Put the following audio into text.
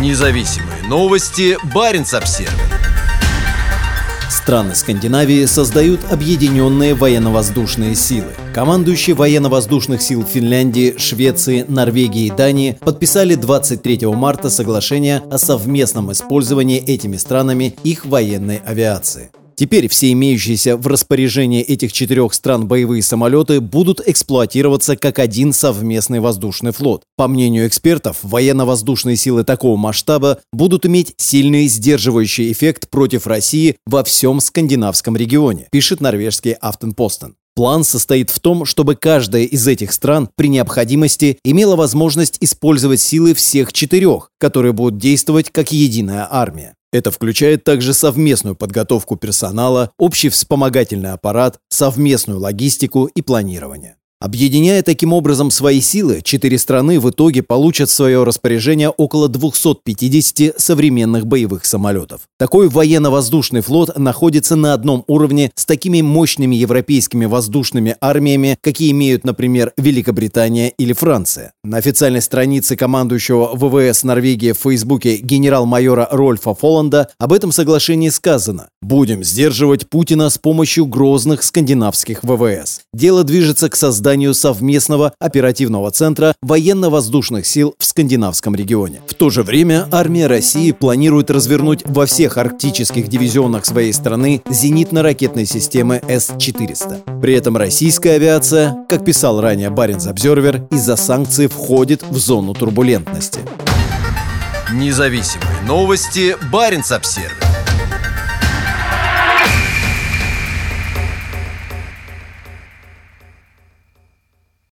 Независимые новости. Барин обсерва Страны Скандинавии создают объединенные военно-воздушные силы. Командующие военно-воздушных сил Финляндии, Швеции, Норвегии и Дании подписали 23 марта соглашение о совместном использовании этими странами их военной авиации. Теперь все имеющиеся в распоряжении этих четырех стран боевые самолеты будут эксплуатироваться как один совместный воздушный флот. По мнению экспертов, военно-воздушные силы такого масштаба будут иметь сильный сдерживающий эффект против России во всем скандинавском регионе, пишет норвежский Автенпостен. План состоит в том, чтобы каждая из этих стран при необходимости имела возможность использовать силы всех четырех, которые будут действовать как единая армия. Это включает также совместную подготовку персонала, общий вспомогательный аппарат, совместную логистику и планирование. Объединяя таким образом свои силы, четыре страны в итоге получат в свое распоряжение около 250 современных боевых самолетов. Такой военно-воздушный флот находится на одном уровне с такими мощными европейскими воздушными армиями, какие имеют, например, Великобритания или Франция. На официальной странице командующего ВВС Норвегии в Фейсбуке генерал-майора Рольфа Фоланда об этом соглашении сказано «Будем сдерживать Путина с помощью грозных скандинавских ВВС. Дело движется к созданию созданию совместного оперативного центра военно-воздушных сил в скандинавском регионе. В то же время армия России планирует развернуть во всех арктических дивизионах своей страны зенитно-ракетные системы С-400. При этом российская авиация, как писал ранее Баренц Обзервер, из-за санкций входит в зону турбулентности. Независимые новости. Баренц Обсервер.